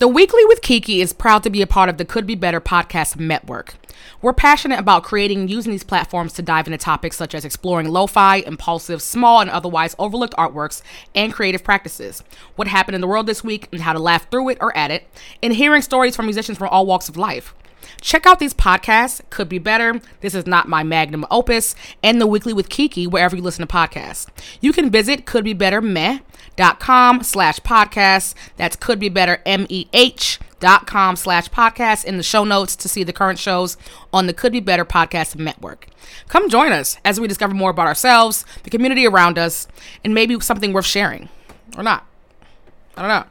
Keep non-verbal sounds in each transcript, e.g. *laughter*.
The Weekly with Kiki is proud to be a part of the Could Be Better podcast network. We're passionate about creating and using these platforms to dive into topics such as exploring lo fi, impulsive, small, and otherwise overlooked artworks and creative practices, what happened in the world this week and how to laugh through it or at it, and hearing stories from musicians from all walks of life. Check out these podcasts, Could Be Better, This Is Not My Magnum Opus, and The Weekly with Kiki, wherever you listen to podcasts. You can visit could be better couldbebettermeh.com slash podcast. That's Could Be dot com slash podcast in the show notes to see the current shows on the Could Be Better podcast network. Come join us as we discover more about ourselves, the community around us, and maybe something worth sharing. Or not. I don't know.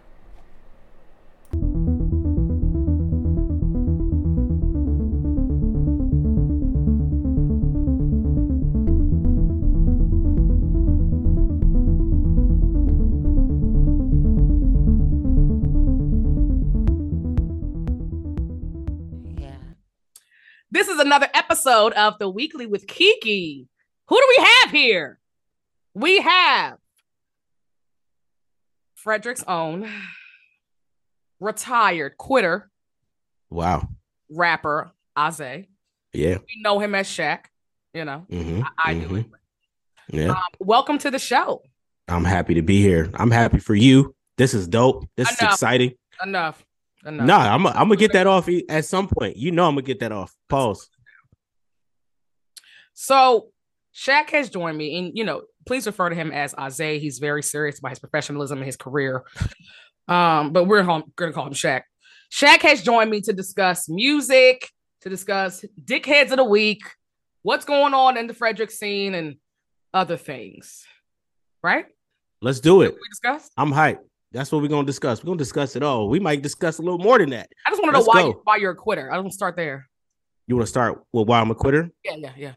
This is another episode of the Weekly with Kiki. Who do we have here? We have Frederick's own retired quitter Wow. rapper Ahzay. Yeah. We know him as Shaq. You know, hmm I, I do. Mhm. Anyway. Yeah. Um, welcome to the show. I'm happy to be here. I'm happy for you. This is dope. This is exciting. Enough. Enough. Nah, I'm I'm gonna get that off at some point. You know I'm gonna get that off. Pause. So Shaq has joined me, and you know, please refer to him as Isaiah. He's very serious about his professionalism and his career. Um, but we're home, gonna call him Shaq. Shaq has joined me to discuss music, to discuss dickheads of the week, what's going on in the Frederick scene, and other things. Right? Let's do it. We discuss. I'm hyped. That's what we're gonna discuss. We're gonna discuss it all. We might discuss a little more than that. I just want to know why you, why you're a quitter. I don't start there. You want to start with why I'm a quitter? Yeah, yeah, yeah.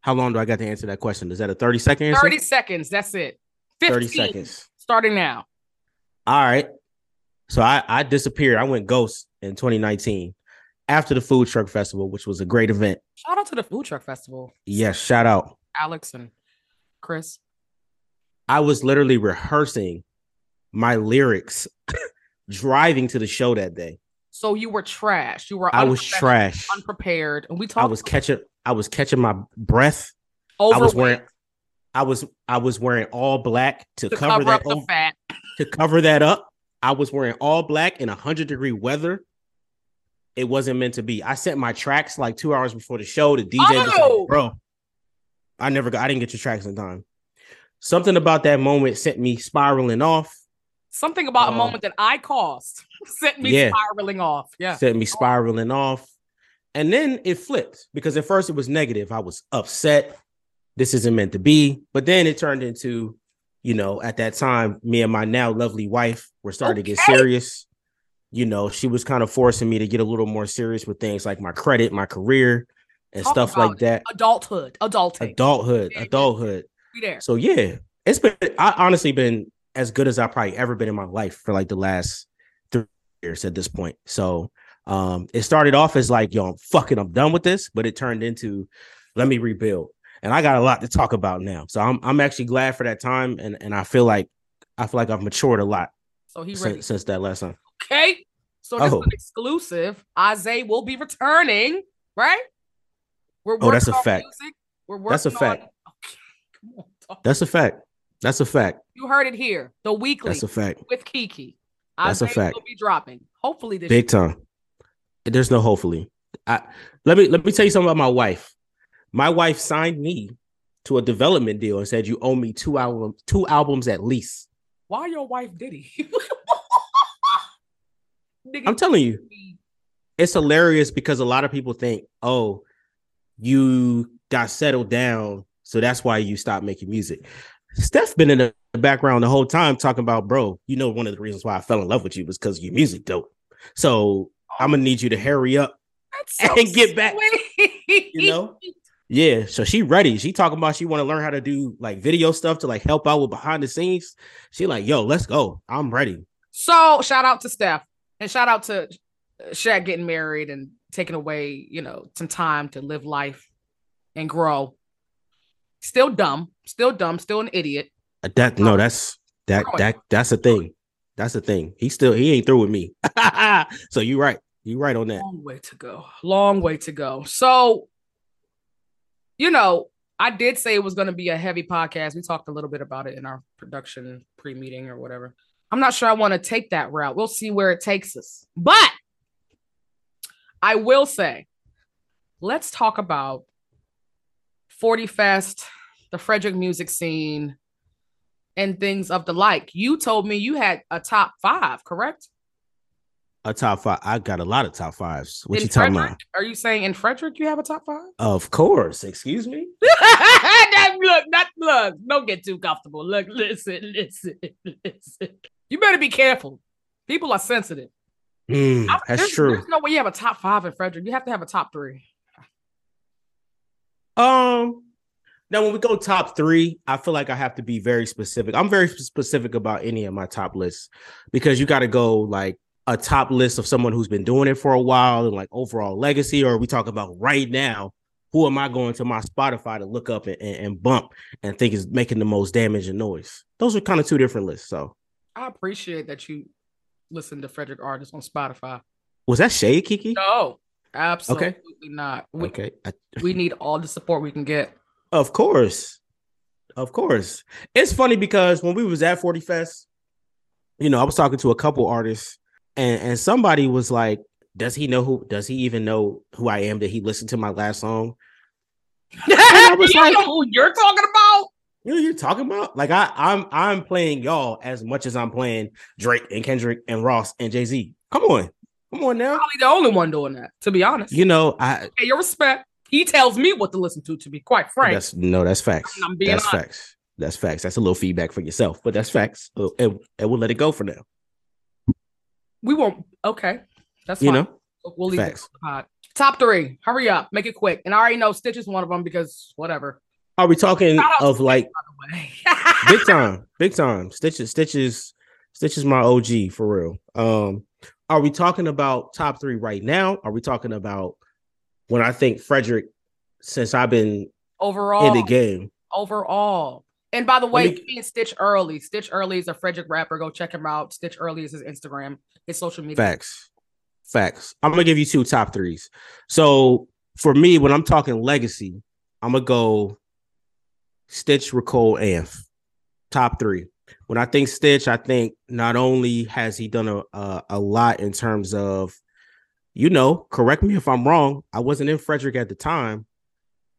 How long do I got to answer that question? Is that a 30 second answer? 30 seconds. That's it. 15 30 seconds. Starting now. All right. So I, I disappeared. I went ghost in 2019 after the food truck festival, which was a great event. Shout out to the food truck festival. Yes, shout out. Alex and Chris. I was literally rehearsing my lyrics driving to the show that day. So you were trash. You were I was trash. unprepared, and we talked. I was catching I was catching my breath. over I was wearing I was I was wearing all black to, to cover, cover, that up over- fat. to cover that up. I was wearing all black in 100 degree weather. It wasn't meant to be. I sent my tracks like 2 hours before the show. The DJ was Oh! like, "Bro, I never got I didn't get your tracks in time." Something about that moment sent me spiraling off. Something about a Oh. moment that I caused *laughs* sent me Yeah. spiraling off. Yeah. sent me spiraling off. And then it flipped because at first it was negative. I was upset. This isn't meant to be. But then it turned into, you know, at that time, me and my now lovely wife were starting to get serious. You know, she was kind of forcing me to get a little more serious with things like my credit, my career, and Talk stuff like that. Adulthood. Adulting. Adulthood, adulthood. There. So yeah, it's been I honestly been as good as I probably ever been in my life for like the last three years at this point. So um it started off as like, yo, I'm fucking I'm done with this, but it turned into let me rebuild. And I got a lot to talk about now. So I'm I'm actually glad for that time and and I feel like I feel like I've matured a lot So he since, since that last time. Okay. So this Oh. an exclusive. Isaiah will be returning, right? We're Oh, that's a fact. music. We're working That's a on- fact. Okay, come on. That's a fact. That's a fact. You heard it here. The weekly That's a fact. with Kiki. That's a Isaiah fact. Will be dropping. Hopefully this Big time. There's no hopefully. I let me let me tell you something about my wife. My wife signed me to a development deal and said you owe me two album two albums at least. Why your wife Diddy? *laughs* Nigga, I'm telling you, it's hilarious because a lot of people think, oh, you got settled down, so that's why you stopped making music. Steph been in the background the whole time talking about, bro, you know, one of the reasons why I fell in love with you was because your music dope. So I'm gonna oh. need you to hurry up That's *laughs* and get back, sweet. you know? Yeah, so she ready. She talking about she want to learn how to do like video stuff to like help out with behind the scenes. She like, yo, let's go. I'm ready. So shout out to Steph and shout out to uh, Shaq getting married and taking away, you know, some time to live life and grow. Still dumb, still dumb, still an idiot. Uh, That no, that's that that that's a thing. That's the thing. He still he ain't through with me. *laughs* so you're right. You're right on that. Long way to go. Long way to go. So, you know, I did say it was going to be a heavy podcast. We talked a little bit about it in our production pre-meeting or whatever. I'm not sure I want to take that route. We'll see where it takes us. But I will say, let's talk about 40 Fest, the Frederick music scene, and things of the like. You told me you had a top five, correct? A top five. I got a lot of top fives. What in you talking Frederick? about? Are you saying in Frederick you have a top five? Of course. Excuse me. *laughs* look, not look. Don't get too comfortable. Look, listen, listen, listen. You better be careful. People are sensitive. Mm, that's there's, true. There's no way you have a top five in Frederick. You have to have a top three. Um, now when we go top three, I feel like I have to be very specific. I'm very specific about any of my top lists because you got to go like a top list of someone who's been doing it for a while and like overall legacy, or we talk about right now. Who am I going to my Spotify to look up and, and, bump and think is making the most damage and noise? Those are kind of two different lists. So I appreciate that you listen to Frederick artists on Spotify. Was that shade, Kiki? No, absolutely okay. not. We, okay, I, *laughs* we need all the support we can get. Of course, of course. It's funny because when we was at Forty Fest, you know, I was talking to a couple artists, and and somebody was like, "Does he know who? Does he even know who I am? Did he listen to my last song?" *laughs* I was you like, know who you're talking about? You know you're talking about? Like I, I'm I'm playing y'all as much as I'm playing Drake and Kendrick and Ross and Jay Z. Come on, come on now. Probably the only one doing that, to be honest. You know, I hey, your respect. He tells me what to listen to. To be quite frank, that's no, that's facts. I'm being that's honest. facts. That's facts. That's a little feedback for yourself, but that's facts. And, and we'll let it go for now. We won't. Okay, that's you fine. know. We'll leave facts. it. Top three. Hurry up. Make it quick. And I already know Stitch is one of them because whatever. Are we talking of like *laughs* big time, big time? Stitches, Stitches, Stitches, my OG for real. Um, are we talking about top three right now? Are we talking about when I think Frederick, since I've been overall in the game, overall? And by the way, me, Stitch Early, Stitch Early is a Frederick rapper. Go check him out. Stitch Early is his Instagram, his social media. Facts, facts. I'm gonna give you two top threes. So for me, when I'm talking legacy, I'm gonna go Stitch, Ricole, Anf. Top three. When I think Stitch, I think not only has he done a, a, a lot in terms of, you know, correct me if I'm wrong. I wasn't in Frederick at the time,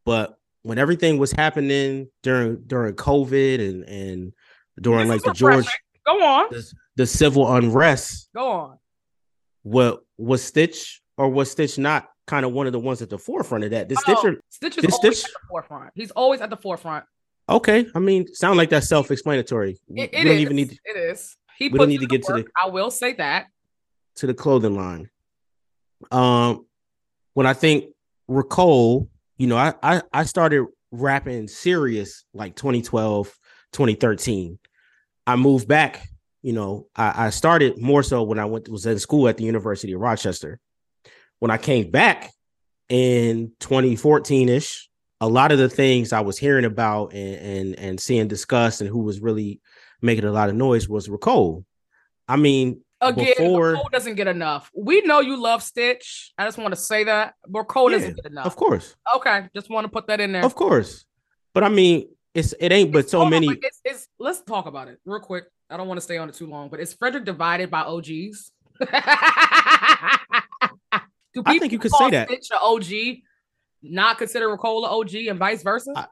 but when everything was happening during during COVID and and during this like the George, go on, the, the, civil unrest, go on. What was Stitch or was Stitch not kind of one of the ones at the forefront of that? Did oh, Stitcher, Stitch is always Stitch, at the forefront. He's always at the forefront. Okay, I mean, sound like that's self-explanatory. It, it we don't is. even need. To, it is. He we don't need to get work. to the. I will say that to the clothing line. Um, when I think Ricole, you know, I I, I started rapping serious like 2012, 2013. I moved back. You know, I, I started more so when I went was in school at the University of Rochester. When I came back in 2014 ish, a lot of the things I was hearing about and and, and seeing discussed and who was really making a lot of noise was Ricole. I mean, again, before... Ricole doesn't get enough. We know you love Stitch. I just want to say that Ricole yeah, doesn't get enough. Of course. Okay, just want to put that in there. Of course, but I mean, it's it ain't but so many. It's, it's, let's talk about it real quick. I don't want to stay on it too long, but is Frederick divided by OGs? *laughs* I think you could say that. Stitch OG not consider Ricole OG and vice versa? Uh,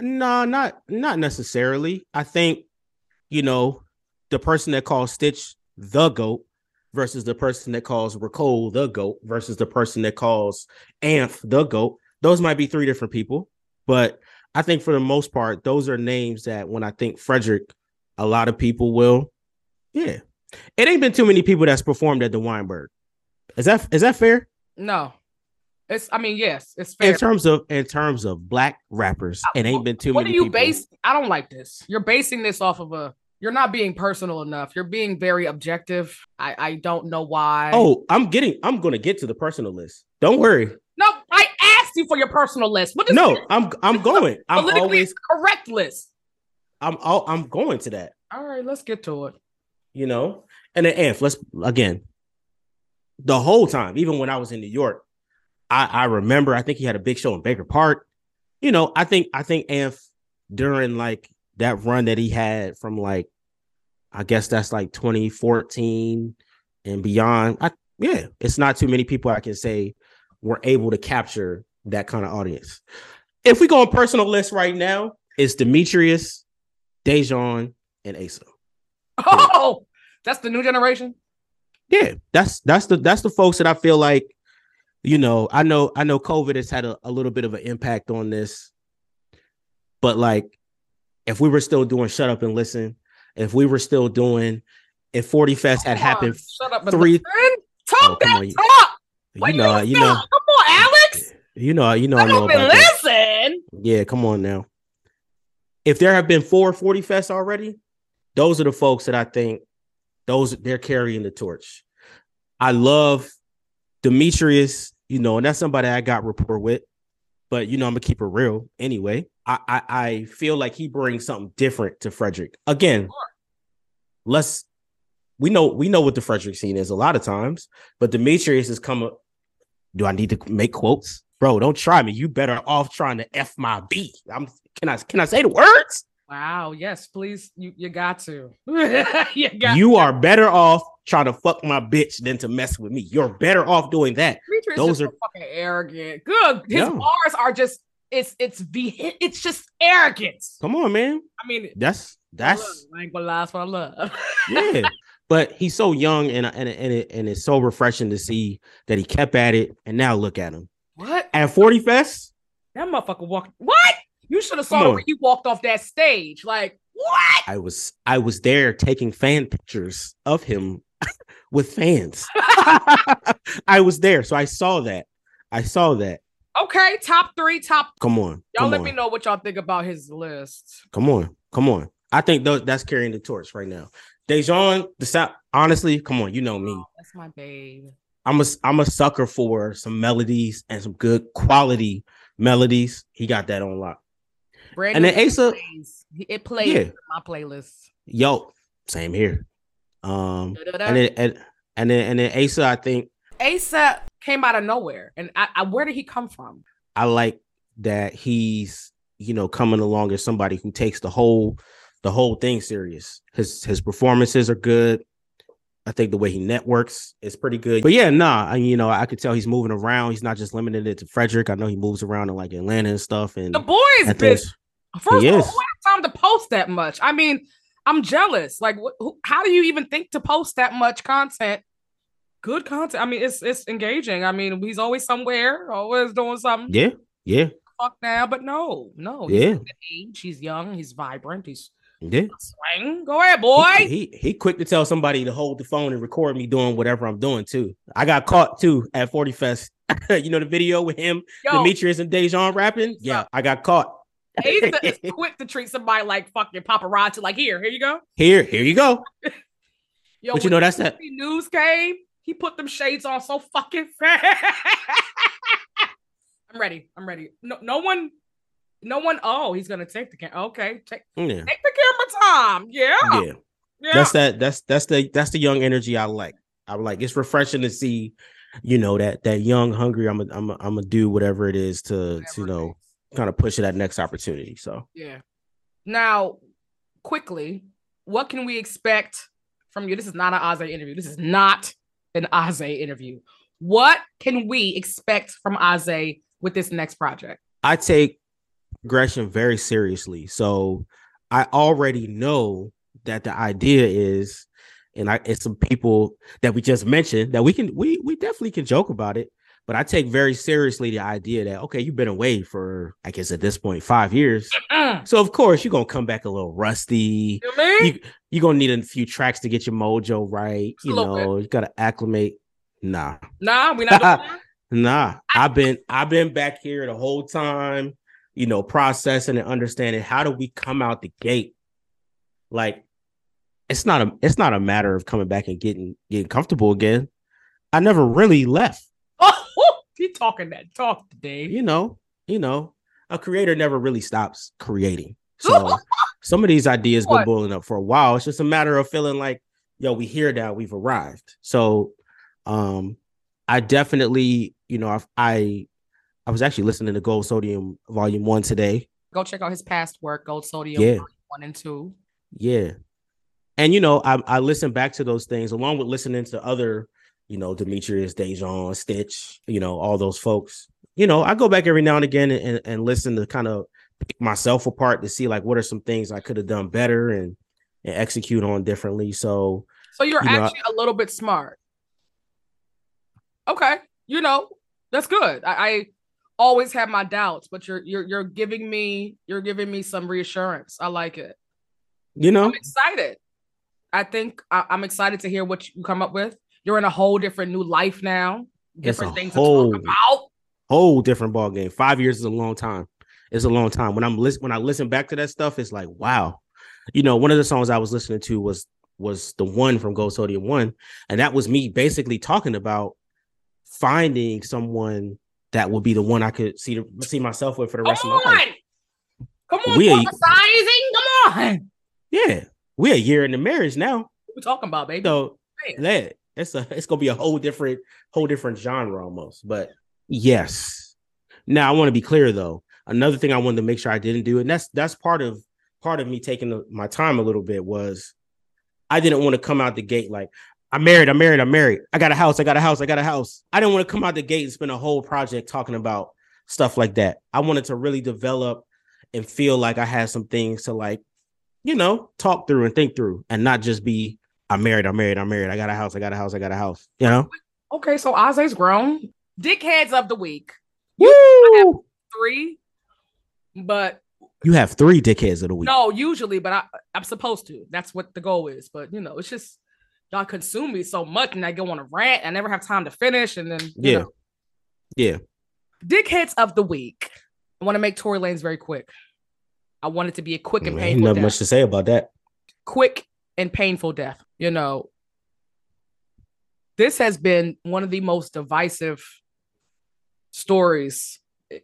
no, not not necessarily. I think you know the person that calls Stitch the goat versus the person that calls Ricole the goat versus the person that calls Anf the goat. Those might be three different people, but I think for the most part, those are names that when I think Frederick, a lot of people will, yeah. It ain't been too many people that's performed at the Weinberg. Is that is that fair? No. It's. I mean, yes, it's fair. In terms of in terms of black rappers, it ain't been too what many. What are you people. base? I don't like this. You're basing this off of a. You're not being personal enough. You're being very objective. I I don't know why. Oh, I'm getting. I'm gonna get to the personal list. Don't worry. No, I asked you for your personal list. What no, this? I'm I'm going. I'm always correct list. I'm all, I'm going to that. All right, let's get to it. You know, And then Anf, let's again, the whole time, even when I was in New York, I, I remember I think he had a big show in Baker Park. You know, I think I think Anf during like that run that he had from like I guess that's like 2014 and beyond. I yeah, it's not too many people I can say were able to capture that kind of audience. If we go on personal list right now, it's Demetrius, Dajohn, and Asa. Oh, that's the new generation. Yeah, that's that's the that's the folks that I feel like, you know, I know I know COVID has had a, a little bit of an impact on this, but like if we were still doing shut up and listen, if we were still doing if 40 Fest had happened Shut up, three Talk Oh, that on, you- talk. you know you know Come on, Alex. you know you know I Shut know about listen. Yeah, come on now. If there have been four 40 Fests already, those are the folks that I think those they're carrying the torch. I love Demetrius, you know, and that's somebody I got rapport with, but you know, I'm gonna keep it real anyway. I I, I feel like he brings something different to Frederick. Again, let's we know we know what the Frederick scene is a lot of times, but Demetrius is coming. Do I need to make quotes? Bro, don't try me. You better off trying to F my beat. I'm can I can I say the words? Wow. Yes, please. You you got to. *laughs* you got. You are better off trying to fuck my bitch than to mess with me. You're better off doing that. Demetrius those is so are- fucking arrogant. Good. His Yeah. bars are just. It's it's it's just arrogance. Come on, man. I mean, That's that's I ain't gonna lie, that's what I love. *laughs* yeah. But he's so young and and and, it, and it's so refreshing to see that he kept at it and now look at him. what? At 40 Fest, That motherfucker walked. What? You should have saw the he walked off that stage. Like what? I was I was there taking fan pictures of him *laughs* with fans. *laughs* *laughs* I was there, so I saw that. I saw that. Okay, top three, top. Come on. Y'all come let on. me know what y'all think about his list. Come on, come on. I think tho- that's carrying the torch right now. Dajohn, the sound. Honestly, come on. You know me. Oh, that's my babe. I'm a I'm a sucker for some melodies and some good quality melodies. He got that on lock. Brand And then Asa- plays. It plays Yeah. my playlist. Yo, same here. Um, and then and, and then and then Asa, I think Asa came out of nowhere, and I, I where did he come from? I like that he's you know coming along as somebody who takes the whole the whole thing serious. His his performances are good. I think the way he networks is pretty good. But yeah, nah, I, you know, I could tell he's moving around. He's not just limited it to Frederick. I know he moves around in like Atlanta and stuff. And The boys, is I busy. think- First He of all, who has time to post that much? I mean, I'm jealous. Like, wh- who, how do you even think to post that much content? Good content. I mean, it's it's engaging. I mean, he's always somewhere, always doing something. yeah, yeah, Fuck now, but no, no. He's yeah, age. He's young. He's vibrant. He's yeah. swing. Go ahead, boy. He, he he quick to tell somebody to hold the phone and record me doing whatever I'm doing too. I got caught too at 40 Fest. *laughs* you know the video with him, Yo, Demetrius and Dajohn rapping. Yeah, I got caught. Asa is *laughs* quick to treat somebody like fucking paparazzi. Like, here, here you go. Here, here you go. *laughs* Yo, But you know that's that. news came, he put them shades on so fucking fast. *laughs* I'm ready. I'm ready. No, no one, no one. Oh, he's gonna take the camera. Okay, take Yeah, take the camera time. Yeah, yeah. yeah. That's that. That's that's the that's the young energy I like. I'm like. It's refreshing to see, you know, that that young, hungry. I'm a, I'm a, I'm gonna do whatever it is to, to you know. Kind of push to that next opportunity. So Yeah. Now, quickly, what can we expect from you? This is not an Ahzay interview. This is not an Ahzay interview. What can we expect from Ahzay with this next project? I take progression very seriously. So I already know that the idea is, and I it's some people that we just mentioned that we can we we definitely can joke about it, but I take very seriously the idea that okay, you've been away for I guess at this point five years. Mm. So of course you're gonna come back a little rusty. You you're gonna need a few tracks to get your mojo right. Just You little bit. know, you gotta acclimate. Nah, nah, we not doing *laughs* that? Nah, I've been I've been back here the whole time, you know, processing and understanding how do we come out the gate. Like it's not a it's not a matter of coming back and getting getting comfortable again. I never really left. He talking that talk today. You know, you know, a creator never really stops creating. *laughs* So some of these ideas What? boiling up for a while. It's just a matter of feeling like yo, we here now, we've arrived. So um I definitely, you know, I I, I was actually listening to Gold Sodium Volume One today. Go check out his past work, Gold Sodium Yeah. One and Two. Yeah. And you know, I I listen back to those things along with listening to other, you know, Demetrius, Dajohn, Stitch, you know, all those folks. You know, I go back every now and again and, and listen to kind of pick myself apart to see like what are some things I could have done better and and execute on differently. So So you're You know, actually a little bit smart. Okay, you know that's good. I, I always have my doubts, but you're you're you're giving me you're giving me some reassurance. I like it. you know, I'm excited. I think I, I'm excited to hear what you come up with. You're in a whole different new life now. Different things whole- to talk about. whole different ball game. Five years is a long time. It's a long time. When I'm listen when I listen back to that stuff, it's like wow. You know, one of the songs I was listening to was was the one from Gold Sodium One, and that was me basically talking about finding someone that would be the one I could see see myself with for the Come rest of my life. come on, We are- prophesizing. Come on. Yeah, we're a year into marriage now, What we talking about, baby? so Man. that it's a it's gonna be a whole different whole different genre almost. But yes. Now I want to be clear though. Another thing I wanted to make sure I didn't do, and that's that's part of part of me taking the, my time a little bit was I didn't want to come out the gate like I'm married, I'm married, I'm married. I got a house, I got a house, I got a house. I didn't want to come out the gate and spend a whole project talking about stuff like that. I wanted to really develop and feel like I had some things to like, you know, talk through and think through and not just be I'm married, I'm married, I'm married. I got a house, I got a house, I got a house. You know? Okay, so Ahzay's grown. Dickheads of the week. Woo! Three. But You have three dickheads of the week. no, usually, but I, I'm supposed to. That's what the goal is. But you know, it's just y'all consume me so much and I go on a rant. I never have time to finish. And then you Yeah. know. Yeah. Dickheads of the week. I want to make Tory Lanez very quick. I want it to be a quick and Man, ain't painful nothing death. much to say about that. quick and painful death. You know, this has been one of the most divisive stories eh,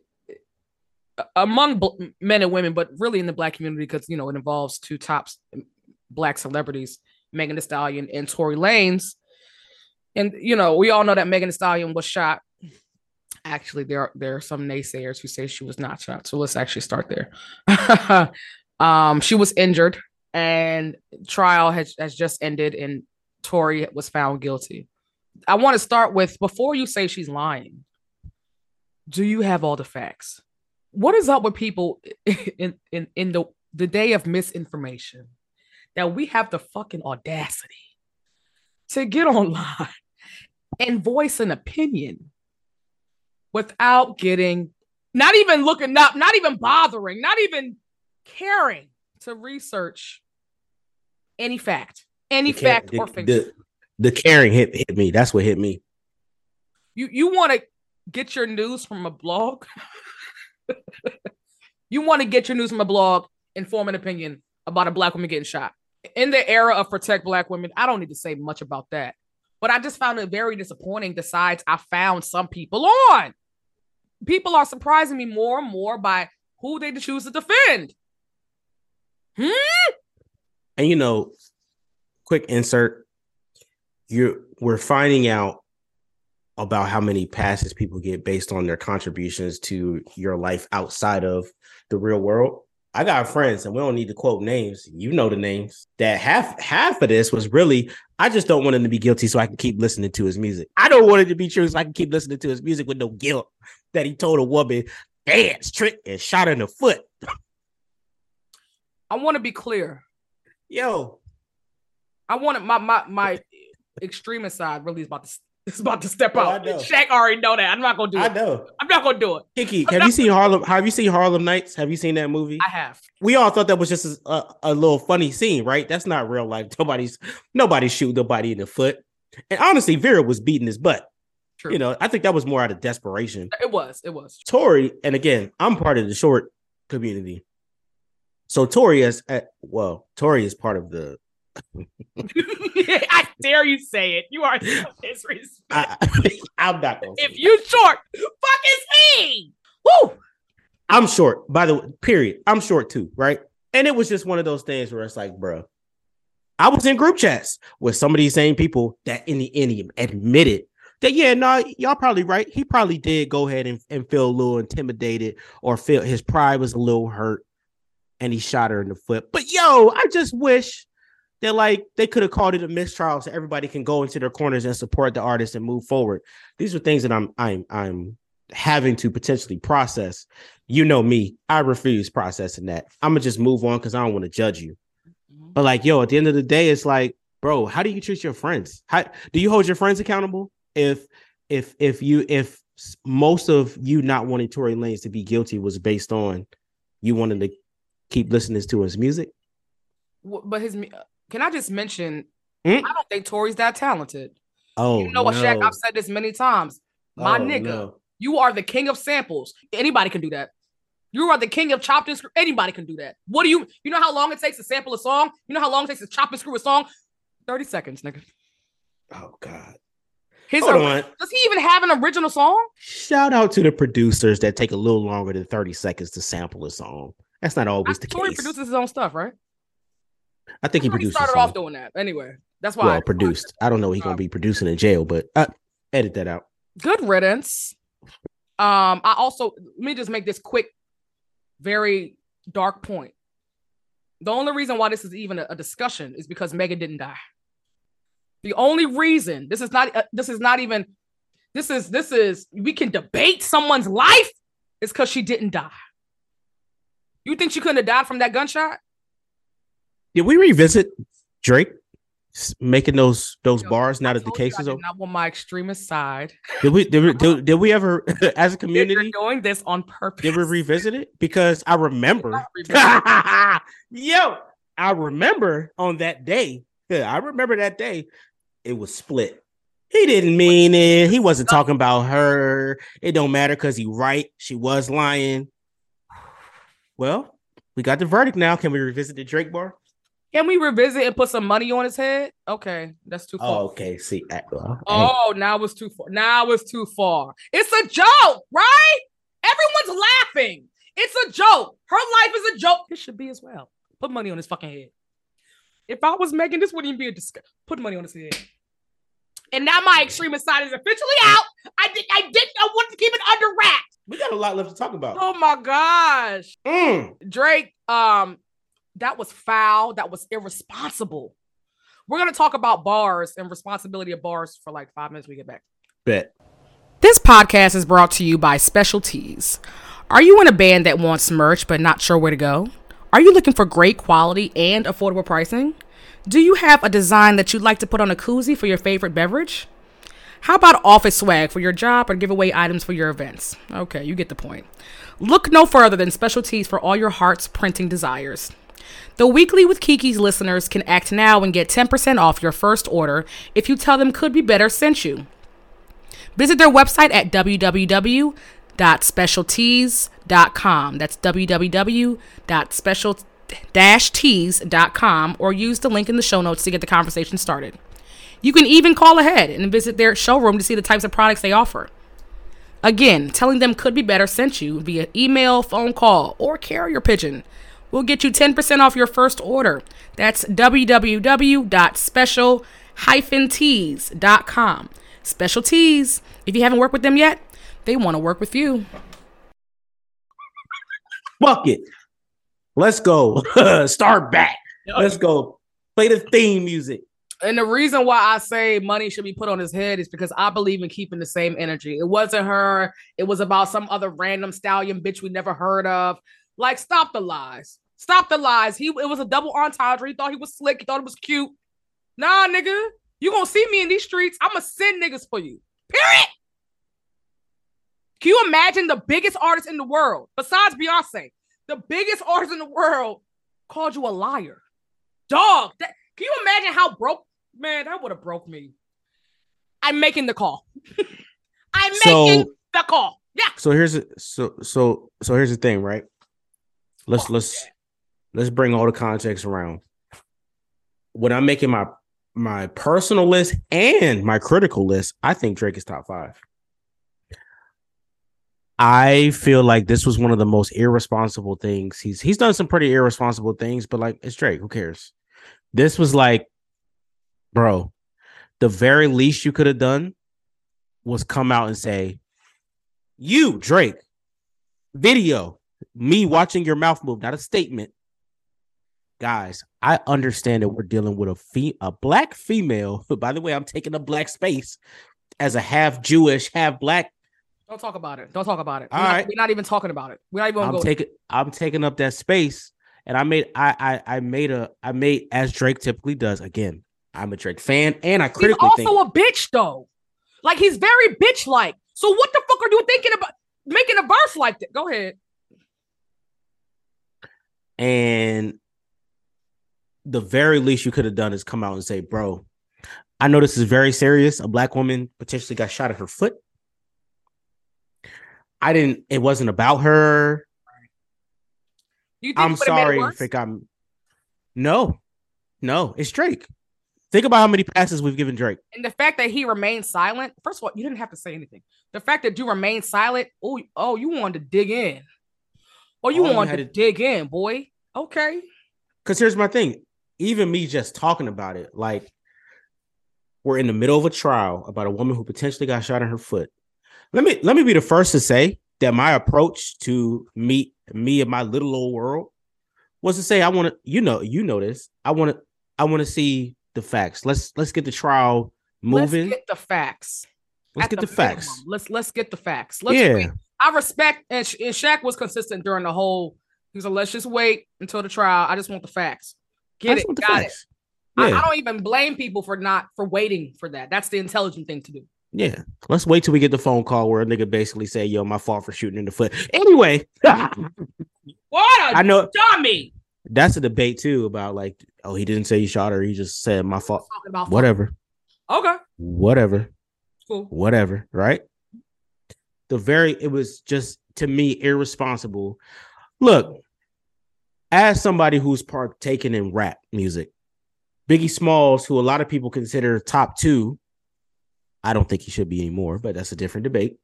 among bl- men and women, but really in the black community because you know it involves two top black celebrities, Megan Thee Stallion and Tory Lanez. And you know, we all know that Megan Thee Stallion was shot. Actually, there are there are some naysayers who say she was not shot. So let's actually start there. *laughs* um, she was injured and trial has, has just ended and Tory was found guilty. I want to start with before you say she's lying, do you have all the facts? What is up with people *laughs* in, in, in the, the day of misinformation that we have the fucking audacity to get online and voice an opinion without getting, not even looking up, not even bothering, not even caring to research any fact, any The, fact the- or fiction. the, the caring hit hit me. That's what hit me. you you want to get your news from a blog? *laughs* you want to get your news from a blog and form an opinion about a black woman getting shot. In the era of protect black women, I don't need to say much about that. But I just found it very disappointing the sides I found some people on. People are surprising me more and more by who they choose to defend. Hmm? And you know, quick insert. You're we're finding out about how many passes people get based on their contributions to your life outside of the real world. I got friends, and we don't need to quote names. You know the names. That half half of this was really, I just don't want him to be guilty, so I can keep listening to his music. I don't want it to be true, so I can keep listening to his music with no guilt that he told a woman dance, trick, and shot in the foot. I want to be clear. Yo, I wanted my my my extremist side really is about to *laughs* is about to step Oh, I out. know. Shaq already know that. I'm not gonna do I it. I know. I'm not gonna do it. Kiki, I'm have not- you seen Harlem? Have you seen Harlem Nights? Have you seen that movie? I have. we all thought that was just a, a, a little funny scene, right? That's not real life. *laughs* Nobody's nobody's shooting nobody in the foot. And honestly, Vera was beating his butt. True. You know, I think that was more out of desperation. It was. It was. Tory, and again, I'm part of the short community. So Tory is at well, Tory is part of the *laughs* I dare you say it. You are so *laughs* disrespectful. I, *laughs* I'm not If you short, fuck is he? Woo! I'm short, by the way, period. I'm short too, right? And it was just one of those things where it's like, bro, I was in group chats with some of these same people that in the end admitted that yeah, no, y'all probably right. He probably did go ahead and, and feel a little intimidated or feel his pride was a little hurt and he shot her in the foot. But yo, I just wish that like they could have called it a mistrial so everybody can go into their corners and support the artist and move forward. These are things that I'm I'm I'm having to potentially process. You know me, I refuse processing that. I'm gonna just move on because I don't want to judge you. Mm-hmm. But like, yo, at the end of the day, it's like, bro, how do you treat your friends? How do you hold your friends accountable? If if if you if most of you not wanting Tory Lanez to be guilty was based on you wanting to keep listening to his music. But his can I just mention? Mm? I don't think Tory's that talented. Oh, you know what, no. Shaq? I've said this many times. My oh, nigga, no. you are the king of samples. Anybody can do that. You are the king of chopped and screw. Anybody can do that. What do you? You know how long it takes to sample a song? You know how long it takes to chop and screw a song? Thirty seconds, nigga. Oh God. His Hold on. Does he even have an original song? Shout out to the producers that take a little longer than 30 seconds to sample a song. That's not always I, the Tory case. produces his own stuff, right? I think he produced. Started off doing that anyway. That's why. Well, I produced. I don't know. He's gonna be producing in jail, but uh, edit that out. Good riddance. Um, I also let me just make this quick, very dark point. The only reason why this is even a, a discussion is because Megan didn't die. The only reason this is not uh, this is not even this is this is we can debate someone's life is because she didn't die. You think she couldn't have died from that gunshot? Did we revisit Drake making those those Yo, bars now that the case is over? Not on my extremist side. Did we did we, did, *laughs* did we ever *laughs* as a community doing this on purpose? Did we revisit it? Because I *laughs* remember. Yo, I remember on that day. Yeah, I remember that day. It was split. He didn't mean it. He wasn't talking about her. It don't matter because he right. She was lying. Well, we got the verdict now. Can we revisit the Drake bar? Can we revisit and put some money on his head? Okay, that's too far. Oh, okay. See, well, oh, now it's too far. Now it's too far. It's a joke, right? Everyone's laughing. It's a joke. Her life is a joke. It should be as well. Put money on his fucking head. If I was Megan, this wouldn't even be a discussion. Put money on his head. And now my extremist side is officially out. I did. I didn't. I wanted to keep it under wraps. We got a lot left to talk about. Oh my gosh, mm. Drake. Um, that was foul. That was irresponsible. We're gonna talk about bars and responsibility of bars for like five minutes. We get back. Bet. This podcast is brought to you by Special Tees. Are you in a band that wants merch but not sure where to go? Are you looking for great quality and affordable pricing? Do you have a design that you'd like to put on a koozie for your favorite beverage? How about office swag for your job or giveaway items for your events? Okay, you get the point. Look no further than Special Tees for all your heart's printing desires. The Weekly with Kiki's listeners can act now and get 10% off your first order if you tell them Could Be Better sent you. Visit their website at www.specialties.com. That's www.special-tees.com or use the link in the show notes to get the conversation started. You can even call ahead and visit their showroom to see the types of products they offer. Again, telling them could be better sent you via email, phone call, or carrier pigeon We'll get you 10% off your first order. That's www.special-tees.com. Special Tees. If you haven't worked with them yet, they want to work with you. Fuck it. Let's go. *laughs* Start back. Let's go. Play the theme music. And the reason why I say money should be put on his head is because I believe in keeping the same energy. It wasn't her. It was about some other random stallion bitch we never heard of. Like, stop the lies. Stop the lies. He it was a double entendre. He thought he was slick. He thought it was cute. Nah, nigga. You gonna see me in these streets. I'ma send niggas for you. Period. Can you imagine the biggest artist in the world, besides Beyonce, the biggest artist in the world called you a liar? Dog, that, can you imagine how broke? Man, that would have broke me. I'm making the call. *laughs* I'm making the call. Yeah. So here's so so so here's the thing, right? Let's let's let's bring all the context around. When I'm making my my personal list and my critical list, I think Drake is top five. I feel like this was one of the most irresponsible things. He's he's done some pretty irresponsible things, but like it's Drake. Who cares? This was like, bro, the very least you could have done was come out and say, You, Drake, video, me watching your mouth move, not a statement. Guys, I understand that we're dealing with a fe- a black female. *laughs* By the way, I'm taking a black space as a half Jewish, half black. Don't talk about it. Don't talk about it. All we're, not, we're not even talking about it. We're not even I'm taking I'm taking up that space. And I made I I I made a I made as Drake typically does. Again, I'm a Drake fan and I critically he's also think a bitch though. Like he's very bitch like. So what the fuck are you thinking about making a verse like that? Go ahead. And the very least you could have done is come out and say, bro, I know this is very serious. A black woman potentially got shot at her foot. I didn't, it wasn't about her. You think I'm it it sorry if I'm no, no, it's Drake. Think about how many passes we've given Drake. And the fact that he remained silent, first of all, you didn't have to say anything. The fact that you remained silent, oh, oh, you wanted to dig in. Oh, you All wanted had to to- dig in, boy. Okay. Because here's my thing. Even me just talking about it, like we're in the middle of a trial about a woman who potentially got shot in her foot. Let me let me be the first to say that my approach to me me and my little old world was to say I want to you know you know this I want to I want to see the facts. Let's let's get the trial moving. Let's get the facts. Let's At get the, minimum. facts. Let's let's get the facts. Let's Yeah. wait. I respect and, Sha- and Shaq was consistent during the whole. He was like, let's just wait until the trial. I just want the facts. Get it. Got facts. it. I, I don't even blame people for not for waiting for that. That's the intelligent thing to do. Yeah. Let's wait till we get the phone call where a nigga basically say, yo, my fault for shooting in the foot. Anyway, *laughs* What a I know dummy. that's a debate too about like, oh, he didn't say he shot her. He just said my fault. Whatever. Okay, Whatever. cool. Whatever. Right. The very, it was just to me irresponsible. Look, as somebody who's partaken in rap music, Biggie Smalls, who a lot of people consider top two, I don't think he should be anymore, but that's a different debate.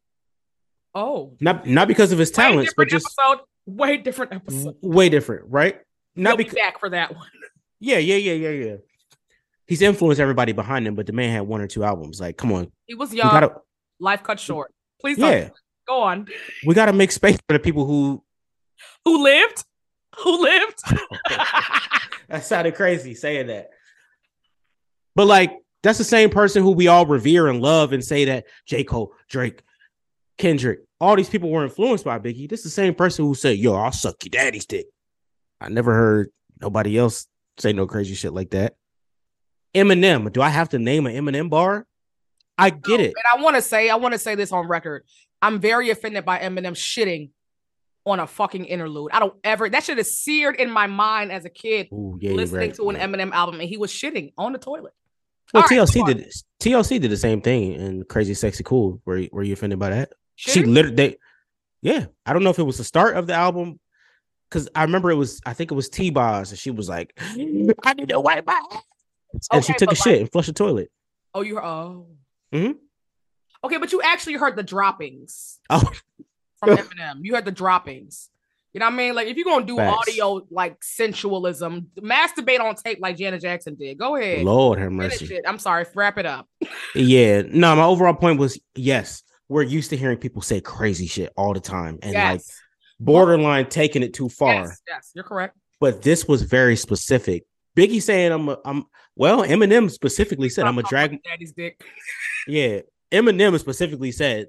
Oh, Not not because of his talents, but just episode. Way different episode. way different, right? Not Not be because back for that one. yeah, yeah, yeah, yeah, yeah. He's influenced everybody behind him, but the man had one or two albums. Like, come on, He was young. gotta life cut short. Please don't yeah, go on. we gotta make space for the people who Who lived? Who lived? *laughs* that sounded crazy saying that. But like, that's the same person who we all revere and love and say that J. Cole, Drake, Kendrick, all these people were influenced by Biggie. This is the same person who said, Yo, I'll suck your daddy's dick. I never heard nobody else say no crazy shit like that. Eminem, do I have to name an Eminem bar? I get it. And I want to say, I want to say this on record. I'm very offended by Eminem shitting on a fucking interlude. I don't ever. That shit is seared in my mind as a kid Ooh, yeah, listening right. to an Yeah. Eminem album, and he was shitting on the toilet. Well, All right, TLC on. did. TLC did the same thing in Crazy Sexy Cool. Were you, were you offended by that? She literally, they, yeah. I don't know if it was the start of the album because I remember it was. I think it was T Boz, and she was like, *laughs* "I need to wipe my ass," and she took a but shit and flushed the toilet. Oh, you? Oh. Mhm. Okay, but you actually heard the droppings Oh, from *laughs* Eminem. You heard the droppings. You know what I mean? Like if you're gonna do Facts. audio like sensualism, masturbate on tape like Janet Jackson did. Go ahead. Lord have mercy. I'm sorry. Wrap it up. Yeah, no. My overall point was yes. We're used to hearing people say crazy shit all the time, and like yes. borderline taking it too far. Yes. Yes. You're correct. But this was very specific. Biggie saying, "I'm, a, I'm." Well, Eminem specifically said, "I'm a drag." Daddy's dick. Yeah, Eminem specifically said,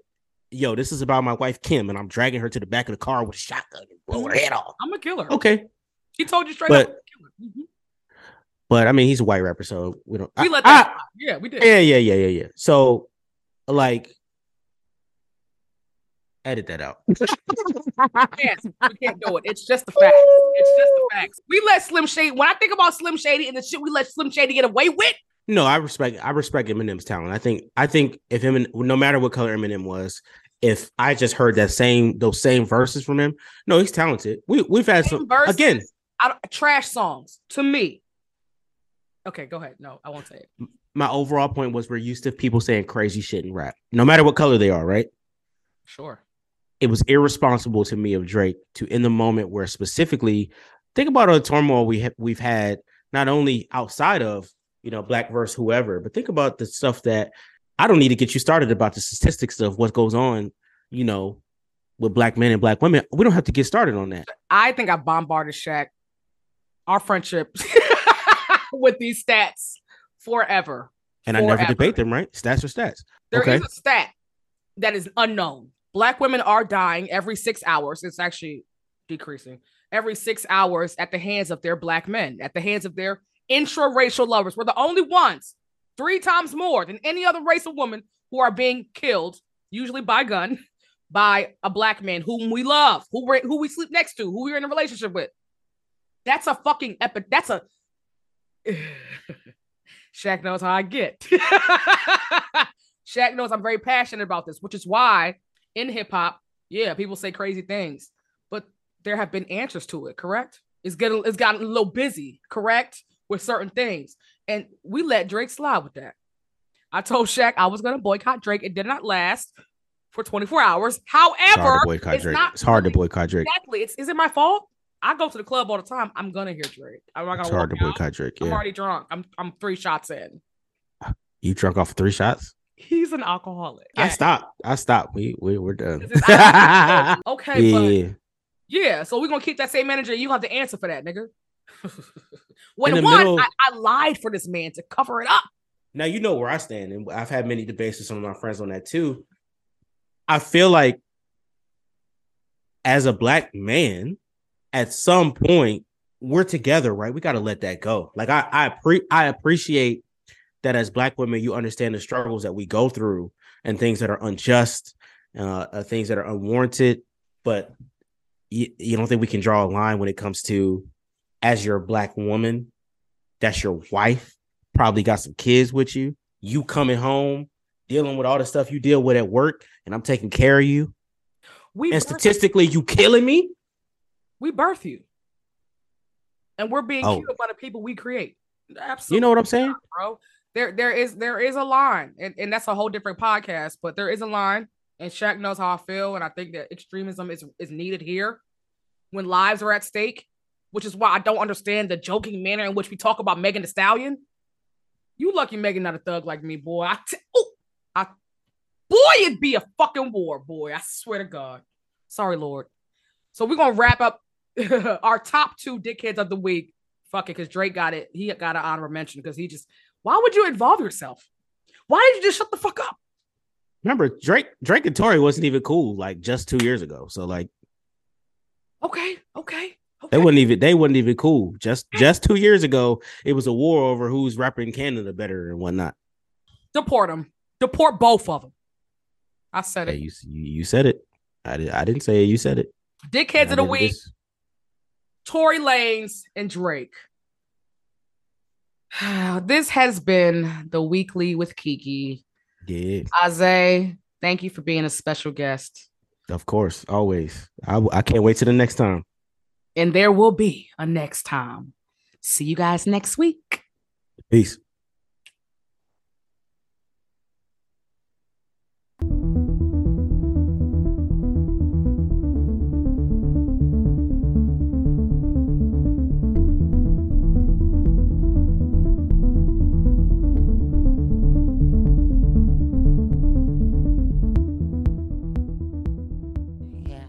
"Yo, this is about my wife Kim, and I'm dragging her to the back of the car with a shotgun and blow her head off." I'm a killer. Okay, He told you straight But- up. I'm a killer. Mhm. but I mean, he's a white rapper, so we don't. We I- let that. I- yeah, we did. yeah, yeah, yeah, yeah, yeah. So, like, edit that out. *laughs* Yes, we can't do it. It's just the facts. It's just the facts. We let Slim Shady. When I think about Slim Shady and the shit we let Slim Shady get away with, No, I respect. I respect Eminem's talent. I think. I think if Eminem, no matter what color Eminem was, if I just heard that same those same verses from him, no, he's talented. We we've had same some verses, again. I trash songs to me. Okay, go ahead. No, I won't say it. my overall point was we're used to people saying crazy shit in rap, no matter what color they are, right? Sure. It was irresponsible to me of Drake to in the moment where specifically think about all the turmoil we ha- we've had not only outside of you know black versus whoever, but think about the stuff that I don't need to get you started about the statistics of what goes on, you know, with black men and black women. We don't have to get started on that. I think I bombarded Shaq, our friendship, *laughs* with these stats forever. And forever. I never debate them, right? Stats are stats. There okay. is a stat that is unknown. Black women are dying every six hours. It's actually decreasing every six hours at the hands of their black men, at the hands of their intraracial lovers. We're the only ones, three times more than any other race of women, who are being killed, usually by gun, *laughs* by a black man whom we love, who we who we sleep next to, who we're in a relationship with. That's a fucking epic. That's a. *sighs* Shaq knows how I get. *laughs* Shaq knows I'm very passionate about this, which is why in hip hop, yeah, people say crazy things, but there have been answers to it, correct? It's getting it's gotten a little busy, correct, with certain things. And we let Drake slide with that. I told Shaq I was gonna boycott Drake. It did not last for 24 hours. However, it's hard to boycott Drake. it's hard to boycott Drake. Exactly. It's is it my fault? I go to the club all the time. I'm gonna hear Drake. I'm not gonna. It's hard to boycott out. Drake. Yeah. I'm already drunk. I'm I'm three shots in. You drunk off three shots? He's an alcoholic. I stopped. I stopped. We we we're done. *laughs* okay, yeah. But yeah, so we're gonna keep that same manager. You have to answer for that, nigga. *laughs* when one, middle... I, I, lied for this man to cover it up. Now you know where I stand, and I've had many debates with some of my friends on that too. I feel like as a black man, at some point, we're together, right? We got to let that go. Like I, I pre- I appreciate that as black women, you understand the struggles that we go through and things that are unjust, uh, uh, things that are unwarranted. But you, you don't think we can draw a line when it comes to as your black woman, that's your wife, probably got some kids with you, you coming home, dealing with all the stuff you deal with at work, and I'm taking care of you. We and statistically, you. you killing me. We birth you, and we're being oh. killed by the people we create. Absolutely, you know what I'm saying, bro there there is there is a line, and, and that's a whole different podcast, but there is a line, and Shaq knows how I feel, and I think that extremism is is needed here when lives are at stake, which is why I don't understand the joking manner in which we talk about Megan Thee Stallion. You lucky Megan not a thug like me, boy. I, t- ooh, I boy, it'd be a fucking war, boy. I swear to God. Sorry, Lord. So we're gonna wrap up *laughs* our top two dickheads of the week. Fuck it, because Drake got it. He got an honorable mention because he just why would you involve yourself? Why did you just shut the fuck up? Remember, Drake, Drake and Tory wasn't even cool like just two years ago. So like, okay, okay. Okay. They wouldn't even they wouldn't even cool. Just just two years ago, it was a war over who's rapping Canada better and whatnot. Deport them. Deport both of them. I said it. you, you said it. I, did, I didn't say it. You said it. Dickheads of the week. This. Tory Lanez and Drake. *sighs* this has been the weekly with Kiki. Yeah. Ahzay, thank you for being a special guest. Of course, always. I, I can't wait to the next time. And there will be a next time. See you guys next week. Peace.